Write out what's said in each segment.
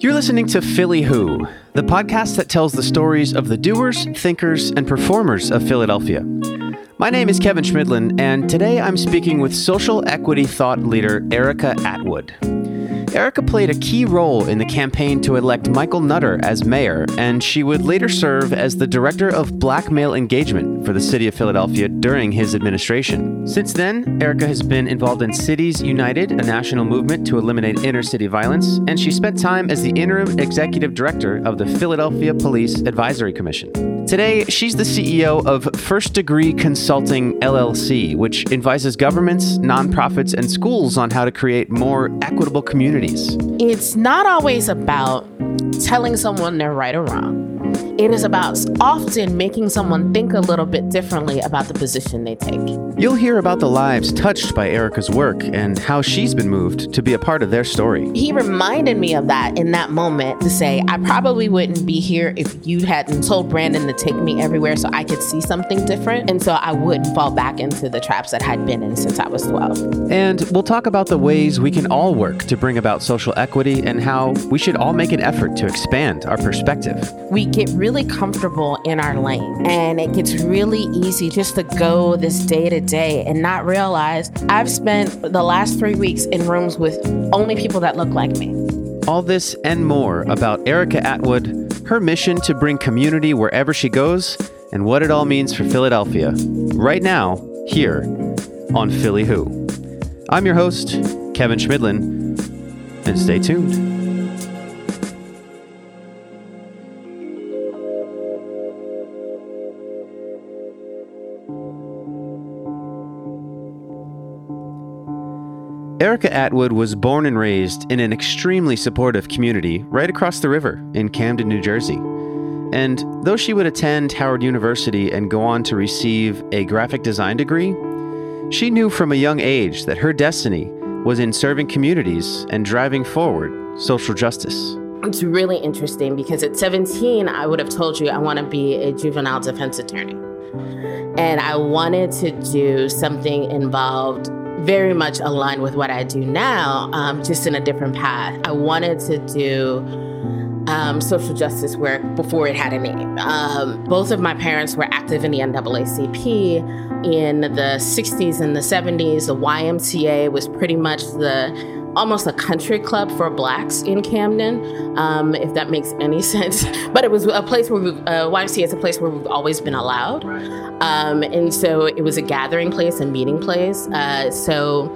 You're listening to Philly Who, the podcast that tells the stories of the doers, thinkers, and performers of Philadelphia. My name is Kevin Schmidlin, and today I'm speaking with social equity thought leader Erica Atwood. Erica played a key role in the campaign to elect Michael Nutter as mayor, and she would later serve as the director of black male engagement for the city of Philadelphia during his administration. Since then, Erica has been involved in Cities United, a national movement to eliminate inner city violence, and she spent time as the interim executive director of the Philadelphia Police Advisory Commission. Today, she's the CEO of First Degree Consulting LLC, which advises governments, nonprofits, and schools on how to create more equitable communities. It's not always about telling someone they're right or wrong. It is about often making someone think a little bit differently about the position they take. You'll hear about the lives touched by Erica's work and how she's been moved to be a part of their story. He reminded me of that in that moment to say, I probably wouldn't be here if you hadn't told Brandon to take me everywhere so I could see something different. And so I wouldn't fall back into the traps that I'd been in since I was 12. And we'll talk about the ways we can all work to bring about social equity and how we should all make an effort to expand our perspective. We get really comfortable in our lane and it gets really easy just to go this day to day and not realize I've spent the last three weeks in rooms with only people that look like me. All this and more about Erica Atwood, her mission to bring community wherever she goes, and what it all means for Philadelphia. Right now, here on Philly Who. I'm your host, Kevin Schmidlin, and stay tuned. Erica Atwood was born and raised in an extremely supportive community right across the river in Camden, New Jersey. And though she would attend Howard University and go on to receive a graphic design degree, she knew from a young age that her destiny was in serving communities and driving forward social justice. It's really interesting because at 17, I would have told you I want to be a juvenile defense attorney. And I wanted to do something involved very much aligned with what I do now, um, just in a different path. I wanted to do um, social justice work before it had a name. Um, both of my parents were active in the NAACP in the 60s and the 70s. The YMCA was pretty much the almost a country club for blacks in Camden, um, if that makes any sense. But it was a place where we've, uh, YMCA is a place where we've always been allowed. Um, and so it was a gathering place, and meeting place. Uh, so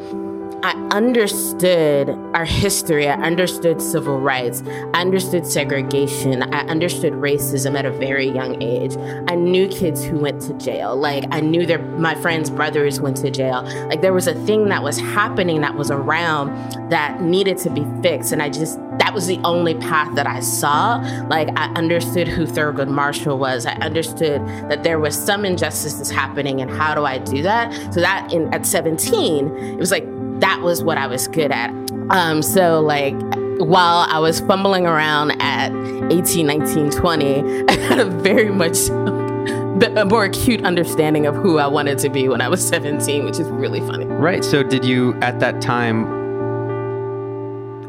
I understood our history. I understood civil rights. I understood segregation. I understood racism at a very young age. I knew kids who went to jail. Like I knew their my friends' brothers went to jail. Like there was a thing that was happening that was around that needed to be fixed. And I just that was the only path that I saw. Like I understood who Thurgood Marshall was. I understood that there was some injustices happening and how do I do that? So that in at 17, it was like that was what I was good at. Um, so like while I was fumbling around at 18, 19, 20, I had a very much a more acute understanding of who I wanted to be when I was 17, which is really funny. Right. So did you at that time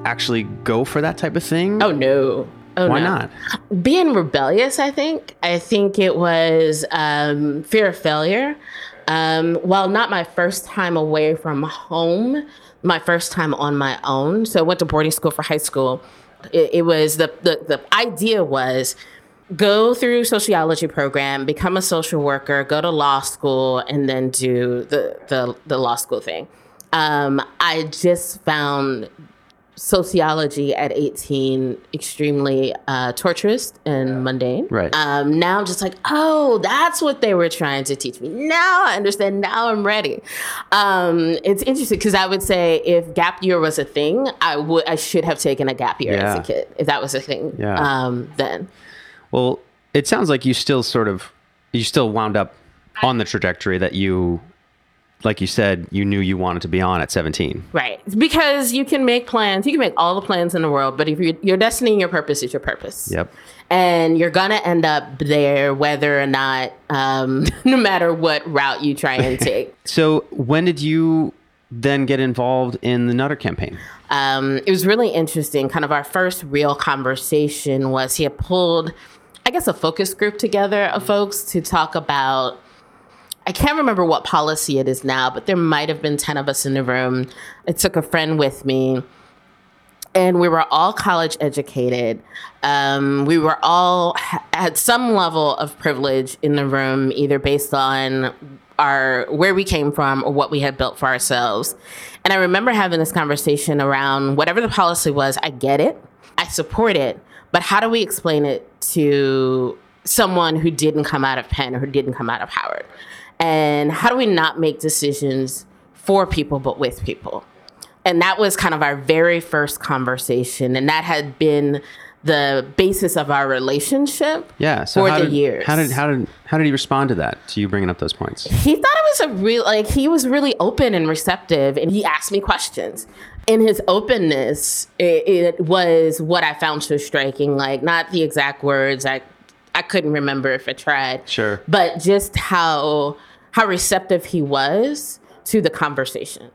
actually go for that type of thing? Oh no. Oh, Why no. not? Being rebellious, I think. I think it was um, fear of failure. Um, well, not my first time away from home, my first time on my own. So I went to boarding school for high school. It, it was the, the the idea was go through sociology program, become a social worker, go to law school, and then do the the, the law school thing. Um, I just found sociology at 18 extremely uh, torturous and mundane. Right. Um, now I'm just like, oh, that's what they were trying to teach me. Now I understand. Now I'm ready. Um, it's interesting because I would say if gap year was a thing, I would I should have taken a gap year as a kid if that was a thing. Yeah. Um, then Well, it sounds like you still sort of you still wound up on the trajectory that you like you said, you knew you wanted to be on at 17. Right. Because you can make plans, you can make all the plans in the world, but if you, your destiny and your purpose is your purpose. Yep. And you're going to end up there whether or not, um, no matter what route you try and take. So when did you then get involved in the Nutter campaign? Um, it was really interesting. Kind of our first real conversation was he had pulled, I guess, a focus group together of folks to talk about. I can't remember what policy it is now, but there might have been 10 of us in the room. I took a friend with me, and we were all college educated. Um, we were all had some level of privilege in the room, either based on our where we came from or what we had built for ourselves. And I remember having this conversation around whatever the policy was, I get it, I support it, but how do we explain it to someone who didn't come out of Penn or who didn't come out of Howard? And how do we not make decisions for people but with people? And that was kind of our very first conversation. And that had been the basis of our relationship Yeah. So for the did, years. How did how did how did he respond to that? To you bringing up those points? he thought it was a real like he was really open and receptive and he asked me questions in his openness it, it was what i found so striking like not the exact words i i couldn't remember if i tried Sure. but just how how receptive he was to the conversation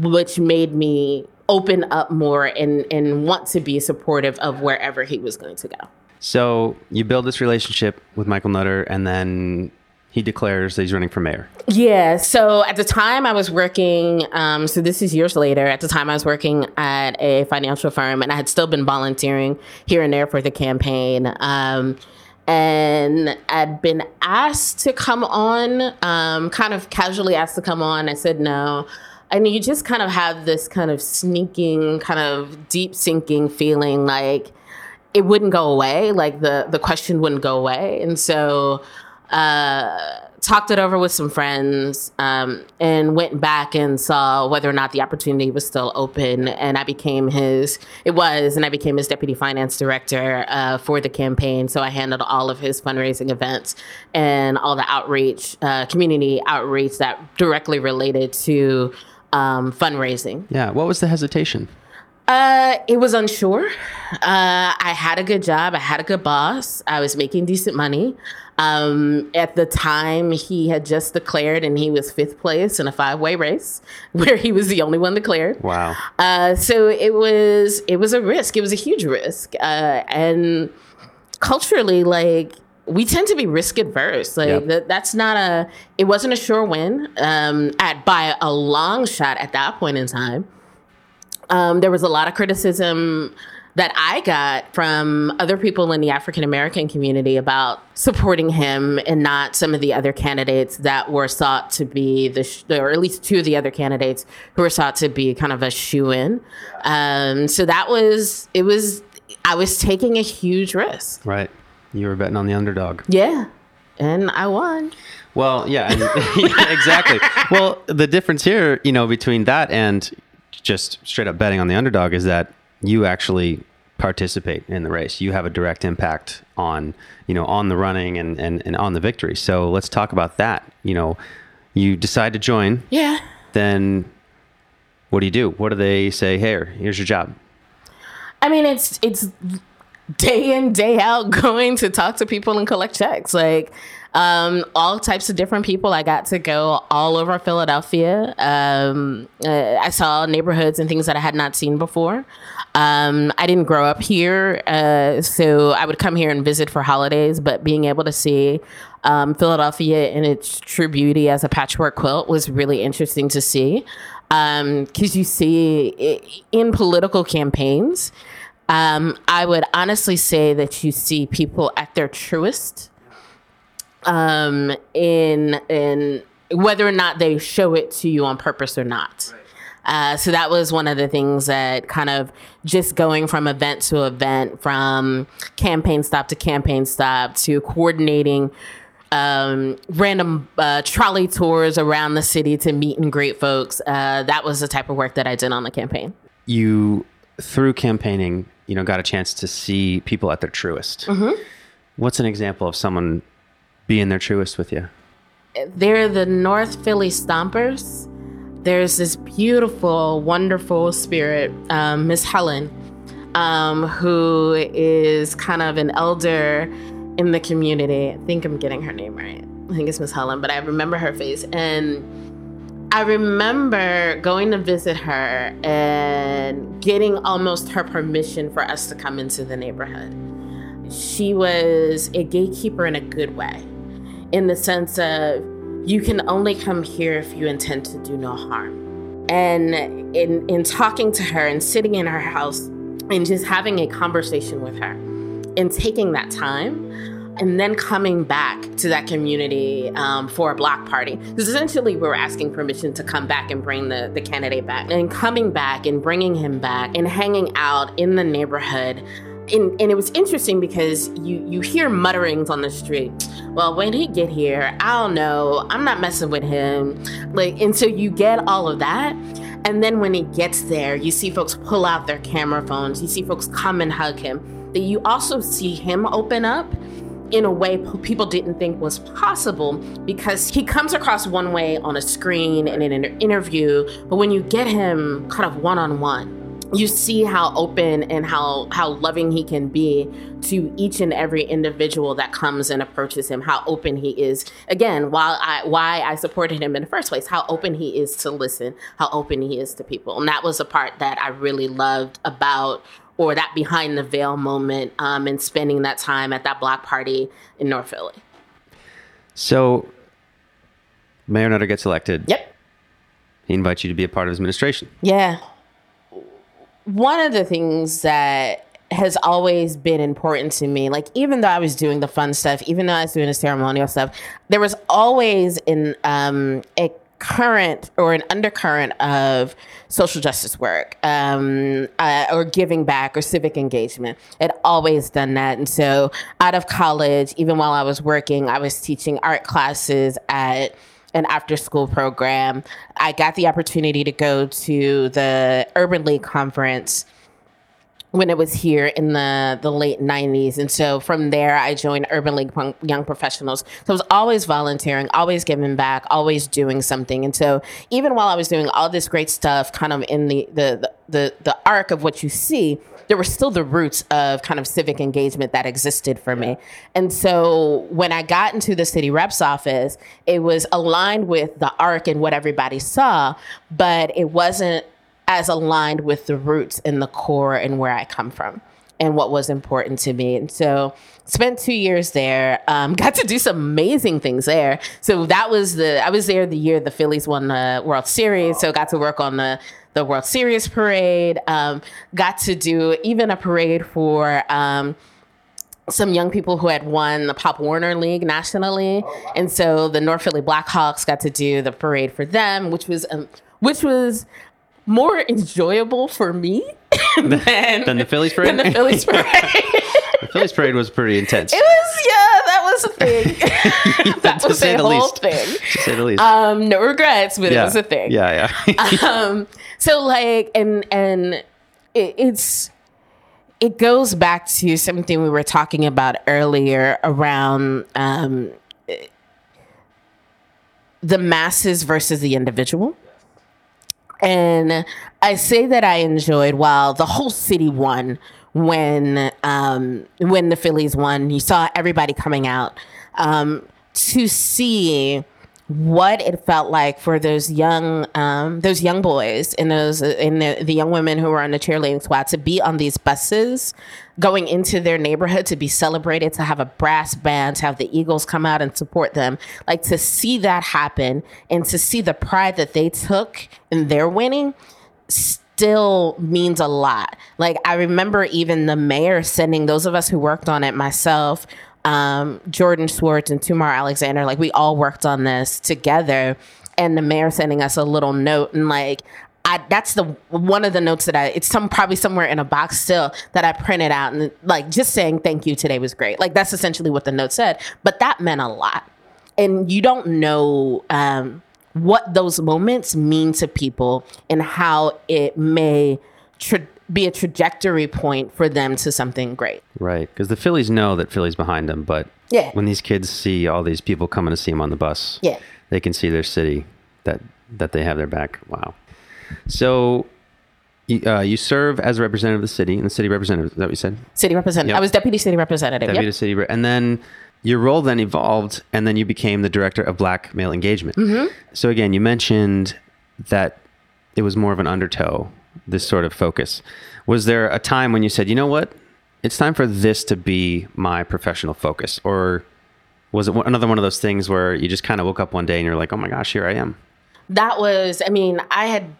which made me open up more and and want to be supportive of wherever he was going to go So you build this relationship with Michael Nutter, and then he declares that he's running for mayor. Yeah. So at the time I was working, um, so this is years later. At the time I was working at a financial firm and I had still been volunteering here and there for the campaign. Um, and I'd been asked to come on, um, kind of casually asked to come on. I said no. And you just kind of have this kind of sneaking, kind of deep sinking feeling like it wouldn't go away, like the the question wouldn't go away. And so uh, talked it over with some friends um, and went back and saw whether or not the opportunity was still open. And I became his, it was, and I became his deputy finance director uh, for the campaign. So I handled all of his fundraising events and all the outreach, uh, community outreach that directly related to um, fundraising. Yeah. What was the hesitation? Uh, it was unsure. Uh, I had a good job. I had a good boss. I was making decent money. Um, at the time, he had just declared, and he was fifth place in a five-way race, where he was the only one declared. Wow. Uh, so it was it was a risk. It was a huge risk, uh, and culturally, like we tend to be risk adverse. Like Yep. that, that's not a. It wasn't a sure win. Um, at by a long shot at that point in time. Um, there was a lot of criticism that I got from other people in the African American community about supporting him and not some of the other candidates that were sought to be the, sh- or at least two of the other candidates who were sought to be kind of a shoe in. Um, so that was, it was, I was taking a huge risk. Right. You were betting on the underdog. Yeah. And I won. Well, yeah, and, yeah, exactly. Well, the difference here, you know, between that and just straight up betting on the underdog is that you actually participate in the race. You have a direct impact on, you know, on the running and, and, and on the victory. So let's talk about that. You know, you decide to join, Yeah. then what do you do? What do they say? Here, here's your job. I mean, it's it's day in day out going to talk to people and collect checks. Like um, all types of different people. I got to go all over Philadelphia. Um, uh, I saw neighborhoods and things that I had not seen before. Um, I didn't grow up here, uh, so I would come here and visit for holidays. But being able to see um, Philadelphia in its true beauty as a patchwork quilt was really interesting to see. Because you see in political campaigns, um, I would honestly say that you see people at their truest um, in in whether or not they show it to you on purpose or not. Uh, so that was one of the things that kind of just going from event to event, from campaign stop to campaign stop to coordinating um, random uh, trolley tours around the city to meet and greet folks. Uh, that was the type of work that I did on the campaign. You, through campaigning, you know, got a chance to see people at their truest. What's an example of someone being their truest with you? they're the North Philly Stompers. There's this beautiful, wonderful spirit, um, Miss Helen, um, who is kind of an elder in the community. I think I'm getting her name right. I think it's Miss Helen, but I remember her face. And I remember going to visit her and getting almost her permission for us to come into the neighborhood. She was a gatekeeper in a good way, in the sense of you can only come here if you intend to do no harm. And in, in talking to her and sitting in her house and just having a conversation with her and taking that time, and then coming back to that community um, for a block party. Because essentially, we were asking permission to come back and bring the, the candidate back. And coming back and bringing him back and hanging out in the neighborhood. And, and, it was interesting because you you hear mutterings on the street. Well, when he get here, I don't know. I'm not messing with him. Like, and so you get all of that. And then when he gets there, you see folks pull out their camera phones. You see folks come and hug him. That you also see him open up in a way people didn't think was possible because he comes across one way on a screen and in an interview, but when you get him kind of one on one, you see how open and how how loving he can be to each and every individual that comes and approaches him how open he is again while i why i supported him in the first place how open he is to listen how open he is to people and that was a part that i really loved about or that behind the veil moment um, and spending that time at that block party in North Philly. So, Mayor Nutter gets elected. Yep. He invites you to be a part of his administration. Yeah. One of the things that has always been important to me. Like even though I was doing the fun stuff, even though I was doing the ceremonial stuff, there was always in um, a current or an undercurrent of social justice work um, uh, or giving back or civic engagement. I'd always done that. And so out of college, even while I was working, I was teaching art classes at an after school program. I got the opportunity to go to the Urban League conference when it was here in the the late 90s and so from there i joined urban league young professionals so i was always volunteering always giving back always doing something and so even while i was doing all this great stuff kind of in the the the, the the arc of what you see there were still the roots of kind of civic engagement that existed for me. And so when I got into the city rep's office, it was aligned with the arc and what everybody saw, but it wasn't as aligned with the roots and the core and where I come from and what was important to me. And so spent two years there, um, got to do some amazing things there. So that was the, I was there the year the Phillies won the World Series. So got to work on the, the World Series parade, um, got to do even a parade for, um, some young people who had won the Pop Warner League nationally, oh, wow. and so the North Philly Blackhawks got to do the parade for them, which was um, which was more enjoyable for me than, than the Phillies parade. Than the Phillies parade. the Phillies parade was pretty intense. It was, yeah, that was a thing. that was a whole least. thing. To say the least. Um, no regrets, but yeah. it was a thing. Yeah, yeah. um, so like, and and it, it's it goes back to something we were talking about earlier around um, the masses versus the individual and I say that I enjoyed while the whole city won when um, when the Phillies won. You saw everybody coming out um, to see what it felt like for those young um, those young boys and those and the, the young women who were on the cheerleading squad to be on these buses going into their neighborhood to be celebrated to have a brass band to have the eagles come out and support them like to see that happen and to see the pride that they took in their winning still means a lot like i remember even the mayor sending those of us who worked on it myself um, Jordan Schwartz and Tumar Alexander, like we all worked on this together. And the mayor sending us a little note and like, I, that's the one of the notes that I it's some probably somewhere in a box still that I printed out and like just saying thank you today was great. Like that's essentially what the note said, but that meant a lot. And you don't know um, what those moments mean to people and how it may tra- be a trajectory point for them to something great. Right, because the Phillies know that Philly's behind them, but Yeah. When these kids see all these people coming to see them on the bus, Yeah. they can see their city that that they have their back. Wow. So, you, uh, you serve as a representative of the city, and the city representative. Is that what you said? City representative. Yep. I was deputy city representative. Deputy Yep. city, re- and then your role then evolved, and then you became the director of Black male engagement. Mm-hmm. So again, you mentioned that it was more of an undertow, this sort of focus. Was there a time when you said, you know what, it's time for this to be my professional focus, or was it another one of those things where you just kind of woke up one day and you're like, oh my gosh, here I am? that was i mean i had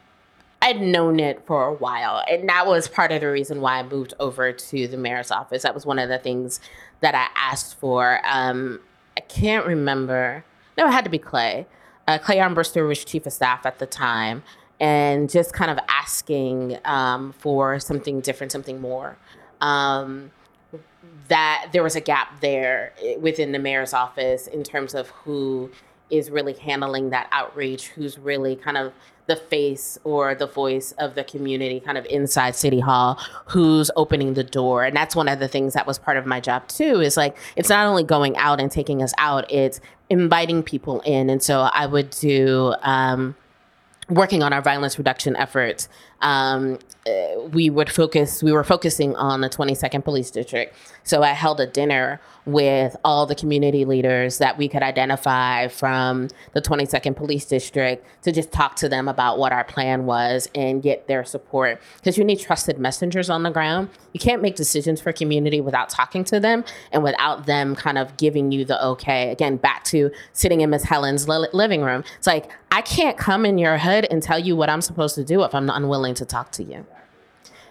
i'd known it for a while and that was part of the reason why i moved over to the mayor's office that was one of the things that i asked for um i can't remember. No it had to be clay. Uh, Clay Armbrister was chief of staff at the time and just kind of asking um, for something different something more. Um, that there was a gap there within the mayor's office in terms of who is really handling that outreach, who's really kind of the face or the voice of the community kind of inside city hall who's opening the door. And that's one of the things that was part of my job too is like it's not only going out and taking us out it's inviting people in. And so i would do um, working on our violence reduction efforts, um, uh, we would focus. We were focusing on the 22nd Police District. So I held a dinner with all the community leaders that we could identify from the 22nd Police District to just talk to them about what our plan was and get their support. Because you need trusted messengers on the ground. You can't make decisions for community without talking to them and without them kind of giving you the okay. Again, back to sitting in Miss Helen's li- living room. It's like I can't come in your hood and tell you what I'm supposed to do if I'm not unwilling to talk to you.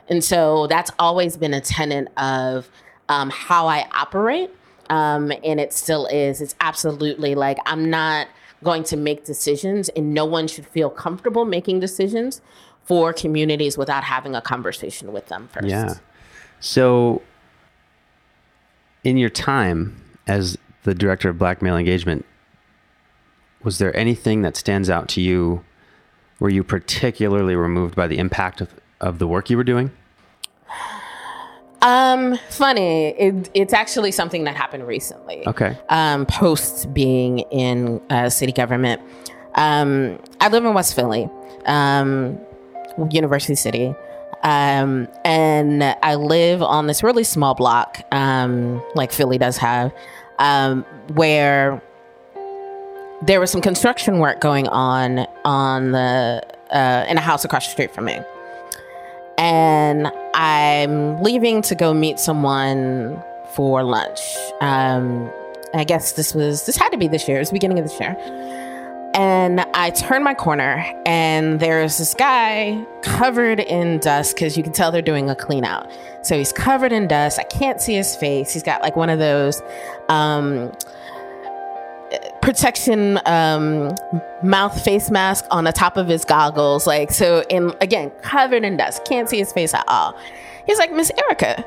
And so that's always been a tenet of um, how I operate. Um, and it still is. It's absolutely like I'm not going to make decisions, and no one should feel comfortable making decisions for communities without having a conversation with them first. Yeah. So, in your time as the director of Black Engagement, was there anything that stands out to you were you particularly removed by the impact of, of the work you were doing? Um, funny. It, it's actually something that happened recently. Okay. Um, post being in uh, city government. Um, I live in West Philly, um, University City. Um, and I live on this really small block, um, like Philly does have, um, where there was some construction work going on on the uh, in a house across the street from me and I'm leaving to go meet someone for lunch. Um, I guess this was this had to be this year. It was the beginning of this year. And I turn my corner, and there's this guy covered in dust because you can tell they're doing a clean out. So he's covered in dust. I can't see his face. He's got like one of those um, protection um, mouth face mask on the top of his goggles. Like, so, and again, covered in dust. Can't see his face at all. He's like, Miss Erica.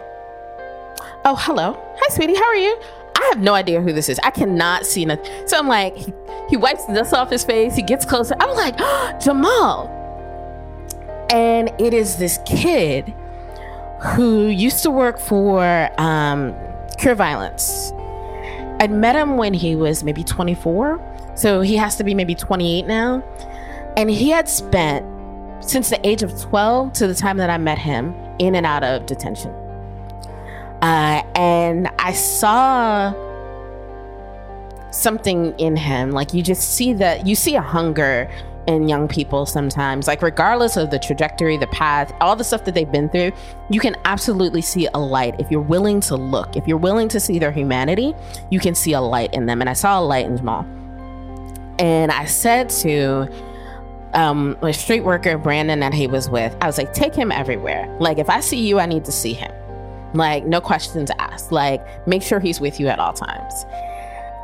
Oh, hello. Hi, sweetie. How are you? I have no idea who this is. I cannot see nothing. So I'm like, he, he wipes the dust off his face. He gets closer. I'm like, oh, Jamal. And it is this kid who used to work for um, Cure Violence. I'd met him when he was maybe 24. So he has to be maybe 28 now. And he had spent since the age of 12 to the time that I met him in and out of detention. Uh, and I saw something in him. Like you just see that, you see a hunger in young people sometimes. Like, regardless of the trajectory, the path, all the stuff that they've been through, you can absolutely see a light if you're willing to look. If you're willing to see their humanity, you can see a light in them. And I saw a light in Jamal. And I said to um, a street worker, Brandon, that he was with, I was like, take him everywhere. Like, if I see you, I need to see him. Like, no questions asked. Like, make sure he's with you at all times.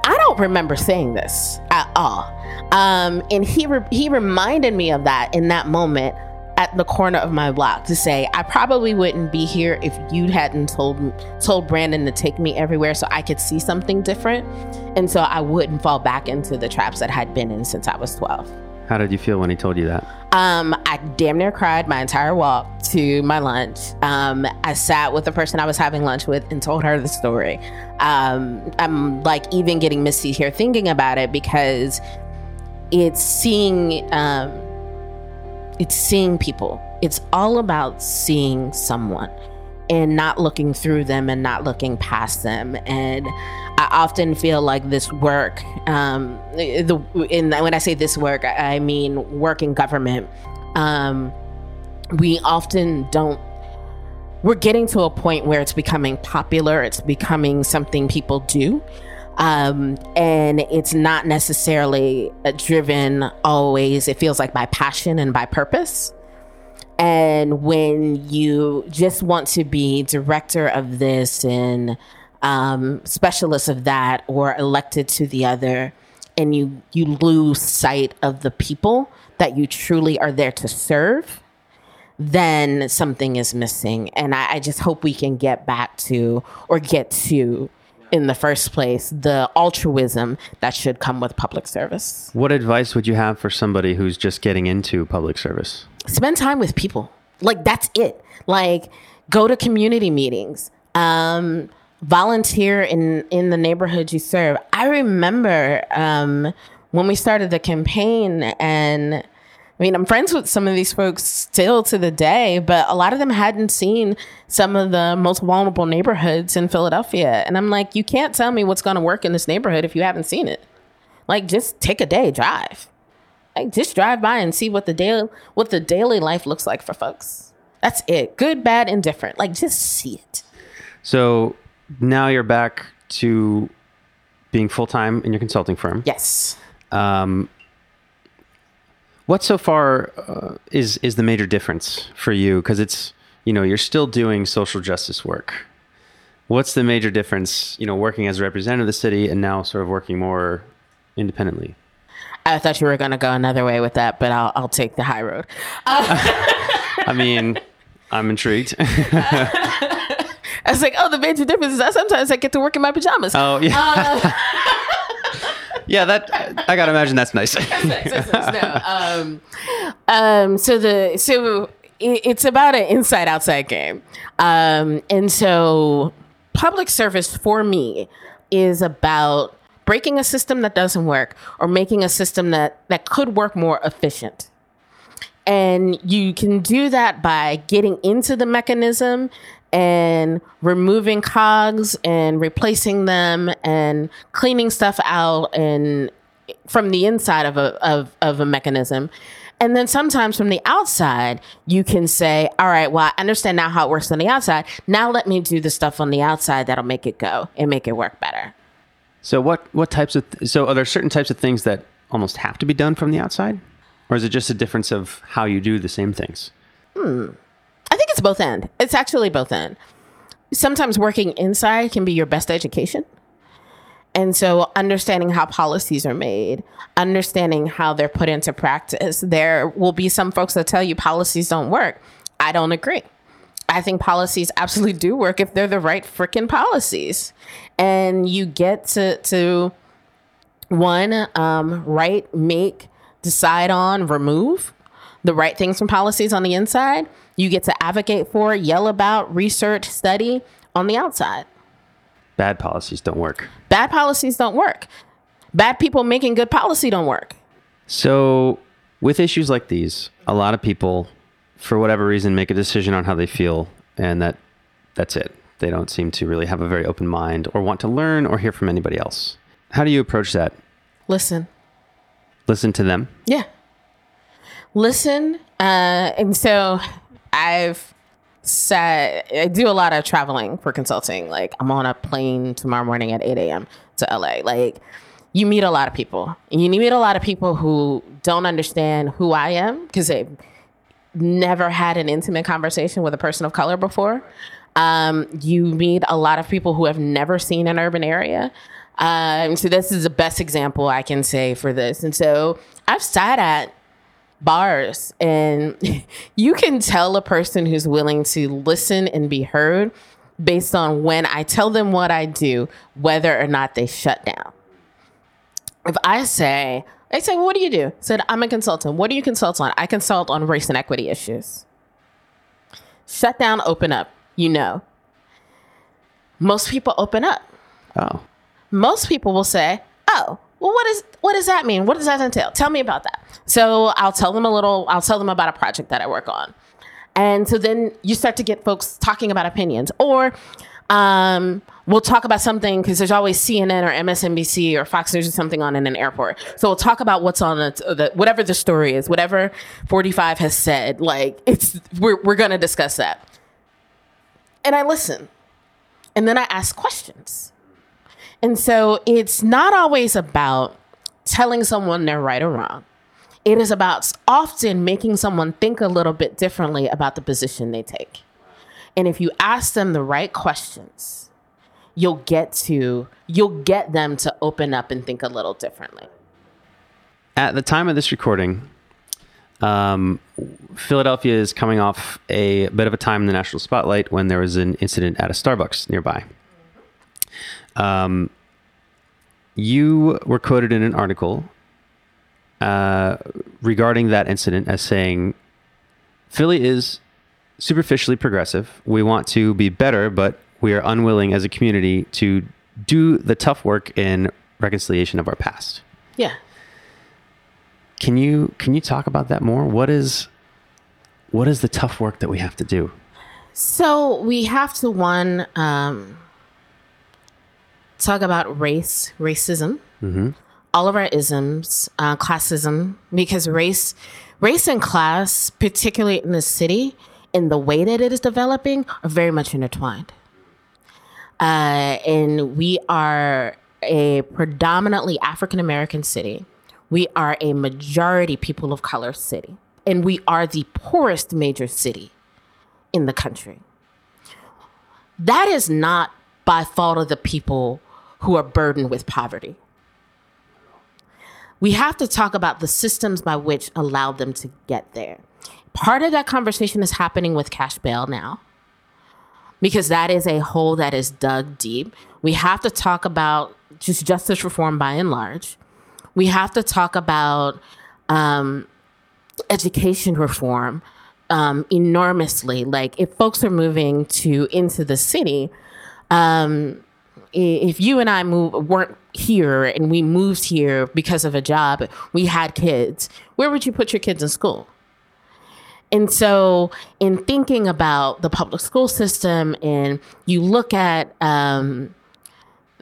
I don't remember saying this at all. Um, and he re- he reminded me of that in that moment at the corner of my block to say I probably wouldn't be here if you hadn't told told Brandon to take me everywhere so I could see something different, and so I wouldn't fall back into the traps that I'd been in since I was twelve. How did you feel when he told you that? Um, I damn near cried my entire walk to my lunch. Um, I sat with the person I was having lunch with and told her the story. Um, I'm like even getting misty here thinking about it because it's seeing um, it's seeing people. It's all about seeing someone and not looking through them and not looking past them. And I often feel like this work, um, the in when I say this work, I mean work in government. Um, we often don't. We're getting to a point where it's becoming popular. It's becoming something people do. Um, and it's not necessarily driven always, it feels like by passion and by purpose. And when you just want to be director of this and um, specialist of that or elected to the other, and you, you lose sight of the people that you truly are there to serve, then something is missing. And I, I just hope we can get back to or get to in the first place the altruism that should come with public service. What advice would you have for somebody who's just getting into public service? Spend time with people. Like that's it. Like go to community meetings. Um, volunteer in in the neighborhood you serve. I remember um, when we started the campaign and I mean, I'm friends with some of these folks still to the day, but a lot of them hadn't seen some of the most vulnerable neighborhoods in Philadelphia. And I'm like, you can't tell me what's going to work in this neighborhood if you haven't seen it. Like, just take a day, drive. Like, just drive by and see what the daily what the daily life looks like for folks. That's it. Good, bad, and different. Like, just see it. So now you're back to being full time in your consulting firm. Yes. Um, what so far uh, is is the major difference for you? Because it's you know you're still doing social justice work. What's the major difference? You know, working as a representative of the city and now sort of working more independently. I thought you were going to go another way with that, but I'll I'll take the high road. Uh, I mean, I'm intrigued. I was like, oh, the major difference is that sometimes I get to work in my pajamas. Oh yeah. Uh, yeah, that I gotta imagine that's nice. that's nice, that's nice. No, um, um, so the so it, it's about an inside outside game, um, and so public service for me is about breaking a system that doesn't work or making a system that that could work more efficient. And you can do that by getting into the mechanism and removing cogs and replacing them and cleaning stuff out and from the inside of a of, of a mechanism. And then sometimes from the outside, you can say, all right, well, I understand now how it works on the outside. Now let me do the stuff on the outside that'll make it go and make it work better. So what what types of th- so are there certain types of things that almost have to be done from the outside? Or is it just a difference of how you do the same things? Hmm. I think it's both end. It's actually both end. Sometimes working inside can be your best education. And so understanding how policies are made, understanding how they're put into practice. There will be some folks that tell you policies don't work. I don't agree. I think policies absolutely do work if they're the right freaking policies. And you get to to one, um, right, make, decide on, remove the right things from policies on the inside you get to advocate for, yell about, research, study on the outside. Bad policies don't work. Bad policies don't work. Bad people making good policy don't work. So, with issues like these, a lot of people, for whatever reason, make a decision on how they feel, and that that's it. They don't seem to really have a very open mind or want to learn or hear from anybody else. How do you approach that? Listen. Listen to them? Yeah. Listen. Uh, and so I've said I do a lot of traveling for consulting. Like I'm on a plane tomorrow morning at 8 a.m. to LA. Like you meet a lot of people. And you meet a lot of people who don't understand who I am because they've never had an intimate conversation with a person of color before. Um, you meet a lot of people who have never seen an urban area. Um, so this is the best example I can say for this. And so I've sat at bars and you can tell a person who's willing to listen and be heard based on when I tell them what I do, whether or not they shut down. If I say, I say, well, what do you do? I said, I'm a consultant. What do you consult on? I consult on race and equity issues. Shut down, open up. You know. Most people open up. Oh. Most people will say, oh, well, what is what does that mean? What does that entail? Tell me about that. So I'll tell them a little, I'll tell them about a project that I work on. And so then you start to get folks talking about opinions. Or um, we'll talk about something because there's always CNN or MSNBC or Fox News or something on in an airport. So we'll talk about what's on the, the whatever the story is, whatever 45 has said. Like it's we're we're gonna discuss that. And I listen, and then I ask questions. And so it's not always about telling someone they're right or wrong. It is about often making someone think a little bit differently about the position they take. And if you ask them the right questions, you'll get to you'll get them to open up and think a little differently. At the time of this recording, um, Philadelphia is coming off a bit of a time in the national spotlight when there was an incident at a Starbucks nearby. Um, you were quoted in an article uh, regarding that incident as saying, Philly is superficially progressive. We want to be better, but we are unwilling as a community to do the tough work in reconciliation of our past. Yeah. Can you can you talk about that more? What is what is the tough work that we have to do? So we have to one um, talk about race, racism, all of our isms, uh, classism, because race, race and class, particularly in the city, in the way that it is developing, are very much intertwined. Uh, and we are a predominantly African American city. We are a majority people of color city, and we are the poorest major city in the country. That is not by fault of the people who are burdened with poverty. We have to talk about the systems by which allowed them to get there. Part of that conversation is happening with cash bail now because that is a hole that is dug deep. We have to talk about just justice reform by and large. We have to talk about um, education reform um, enormously. Like if folks are moving to into the city, um, if you and I move weren't here and we moved here because of a job, we had kids. Where would you put your kids in school? And so, in thinking about the public school system, and you look at um,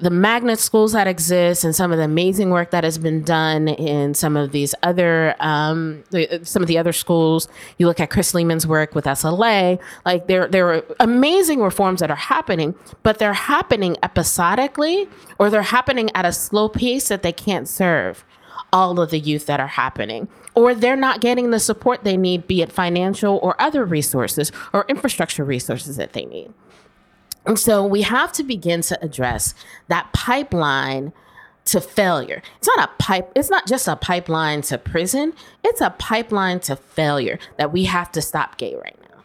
the magnet schools that exist and some of the amazing work that has been done in some of these other um, the, some of the other schools. You look at Chris Lehmann's work with SLA. Like there there are amazing reforms that are happening, but they're happening episodically or they're happening at a slow pace that they can't serve all of the youth that are happening or they're not getting the support they need be it financial or other resources or infrastructure resources that they need and so we have to begin to address that pipeline to failure. It's not a pipe, it's not just a pipeline to prison, it's a pipeline to failure that we have to stop gay right now.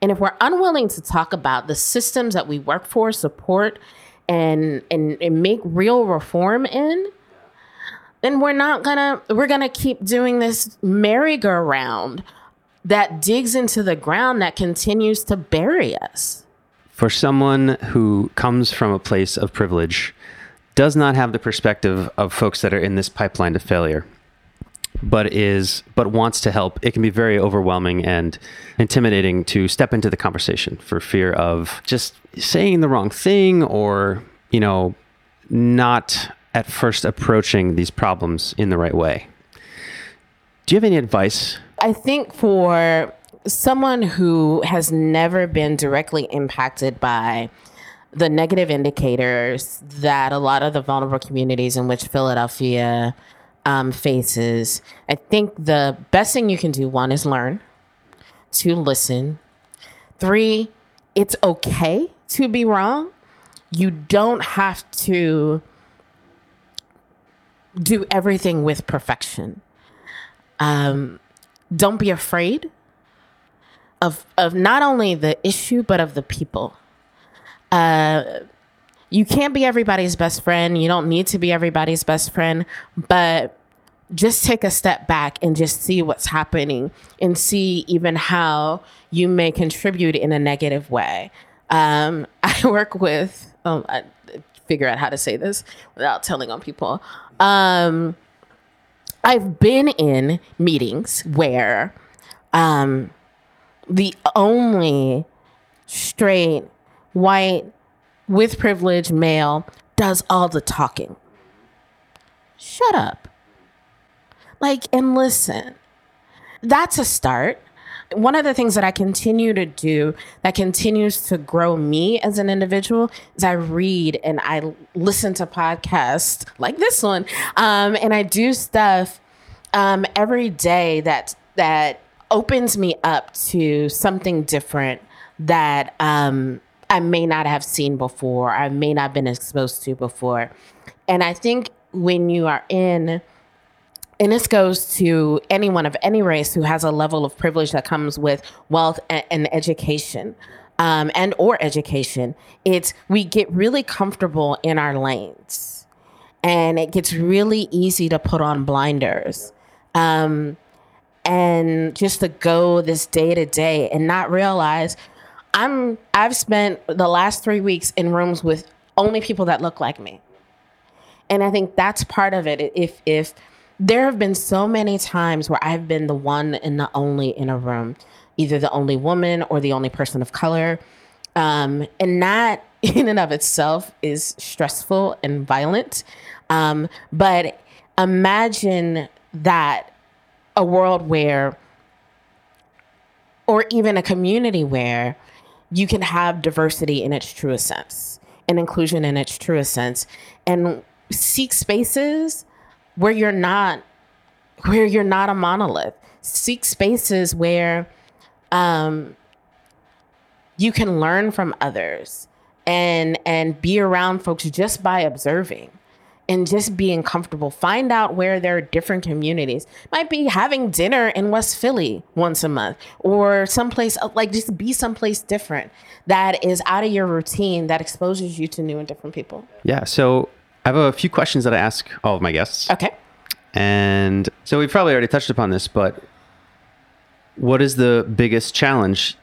And if we're unwilling to talk about the systems that we work for, support, and and, and make real reform in, then we're not gonna we're gonna keep doing this merry-go-round that digs into the ground that continues to bury us. For someone who comes from a place of privilege, does not have the perspective of folks that are in this pipeline to failure, but is but wants to help, it can be very overwhelming and intimidating to step into the conversation for fear of just saying the wrong thing or, you know, not at first approaching these problems in the right way. Do you have any advice? I think for someone who has never been directly impacted by the negative indicators that a lot of the vulnerable communities in which Philadelphia um, faces, I think the best thing you can do one is learn, two, listen, three, it's okay to be wrong. You don't have to do everything with perfection. Um, don't be afraid of of not only the issue but of the people. Uh, you can't be everybody's best friend. You don't need to be everybody's best friend, but just take a step back and just see what's happening and see even how you may contribute in a negative way. Um, I work with, um, I figure out how to say this without telling on people. Um, I've been in meetings where um, the only straight, white, with privilege male does all the talking. Shut up. Like, and listen. That's a start. One of the things that I continue to do that continues to grow me as an individual is I read and I listen to podcasts like this one, um, and I do stuff um, every day that that opens me up to something different that um, I may not have seen before, I may not have been exposed to before, and I think when you are in and this goes to anyone of any race who has a level of privilege that comes with wealth and, and education um, and or education it's we get really comfortable in our lanes. And it gets really easy to put on blinders. Um, and just to go this day to day and not realize i'm i've spent the last three weeks in rooms with only people that look like me and i think that's part of it if if there have been so many times where I've been the one and the only in a room, either the only woman or the only person of color. Um, and that in and of itself is stressful and violent. Um, but imagine that a world where, or even a community where you can have diversity in its truest sense and inclusion in its truest sense and seek spaces where you're not where you're not a monolith. Seek spaces where um, you can learn from others and and be around folks just by observing and just being comfortable. Find out where there are different communities. Might be having dinner in West Philly once a month or someplace uh, like just be someplace different that is out of your routine that exposes you to new and different people. Yeah. So I have a few questions that I ask all of my guests. Okay. And so we've probably already touched upon this, but what is the biggest challenge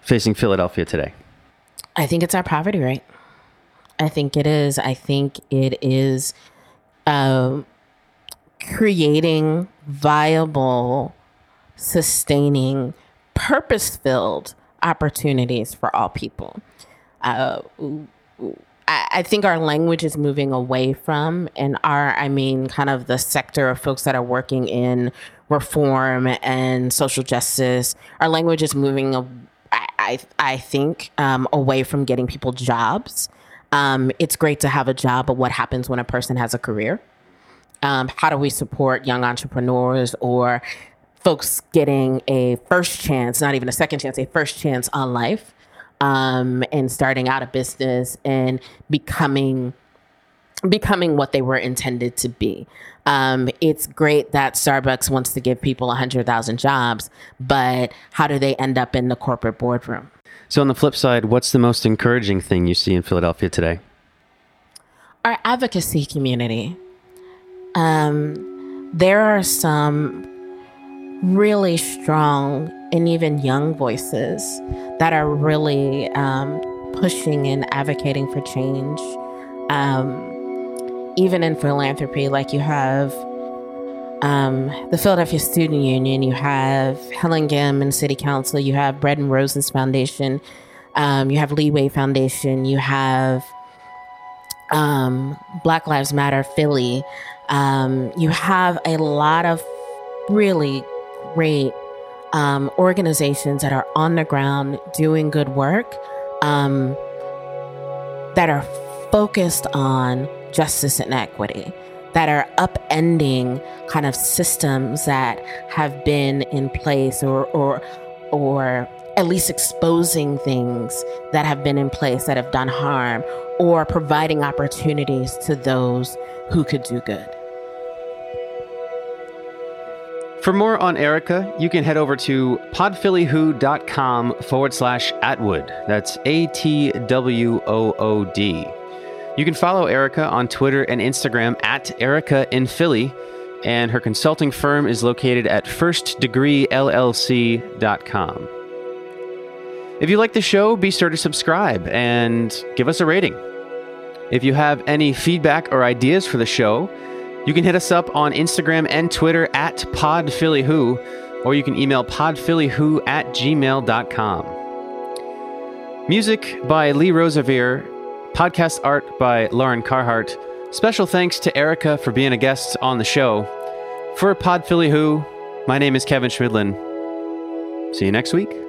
facing Philadelphia today? I think it's our poverty rate. I think it is. I think it is uh, creating viable, sustaining, purpose filled opportunities for all people. Uh, I, I think our language is moving away from, and our, I mean, kind of the sector of folks that are working in reform and social justice. Our language is moving, I, I, I think, um, away from getting people jobs. Um, it's great to have a job, but what happens when a person has a career? Um, how do we support young entrepreneurs or folks getting a first chance, not even a second chance, a first chance on life? um, and starting out a business and becoming becoming what they were intended to be. Um, it's great that Starbucks wants to give people 100,000 jobs, but how do they end up in the corporate boardroom? So, on the flip side, what's the most encouraging thing you see in Philadelphia today? Our advocacy community. Um, there are some really strong and even young voices that are really um, pushing and advocating for change. Um, even in philanthropy, like you have um, the Philadelphia Student Union, you have Helen and City Council, you have Bread and Roses Foundation, um, you have Leeway Foundation, you have um, Black Lives Matter Philly. Um, you have a lot of really great um, organizations that are on the ground doing good work um, that are focused on justice and equity, that are upending kind of systems that have been in place or, or, or at least exposing things that have been in place that have done harm or providing opportunities to those who could do good. For more on Erica, you can head over to podphillywho.com forward slash Atwood. That's A T W O O D. You can follow Erica on Twitter and Instagram at Erica in Philly. and her consulting firm is located at firstdegreellc.com. If you like the show, be sure to subscribe and give us a rating. If you have any feedback or ideas for the show, you can hit us up on Instagram and Twitter at PodPhillyWho, or you can email podphillywho at gmail.com. Music by Lee Rosevere, podcast art by Lauren Carhart. Special thanks to Erica for being a guest on the show. For Pod Philly Who, my name is Kevin Schmidlin. See you next week.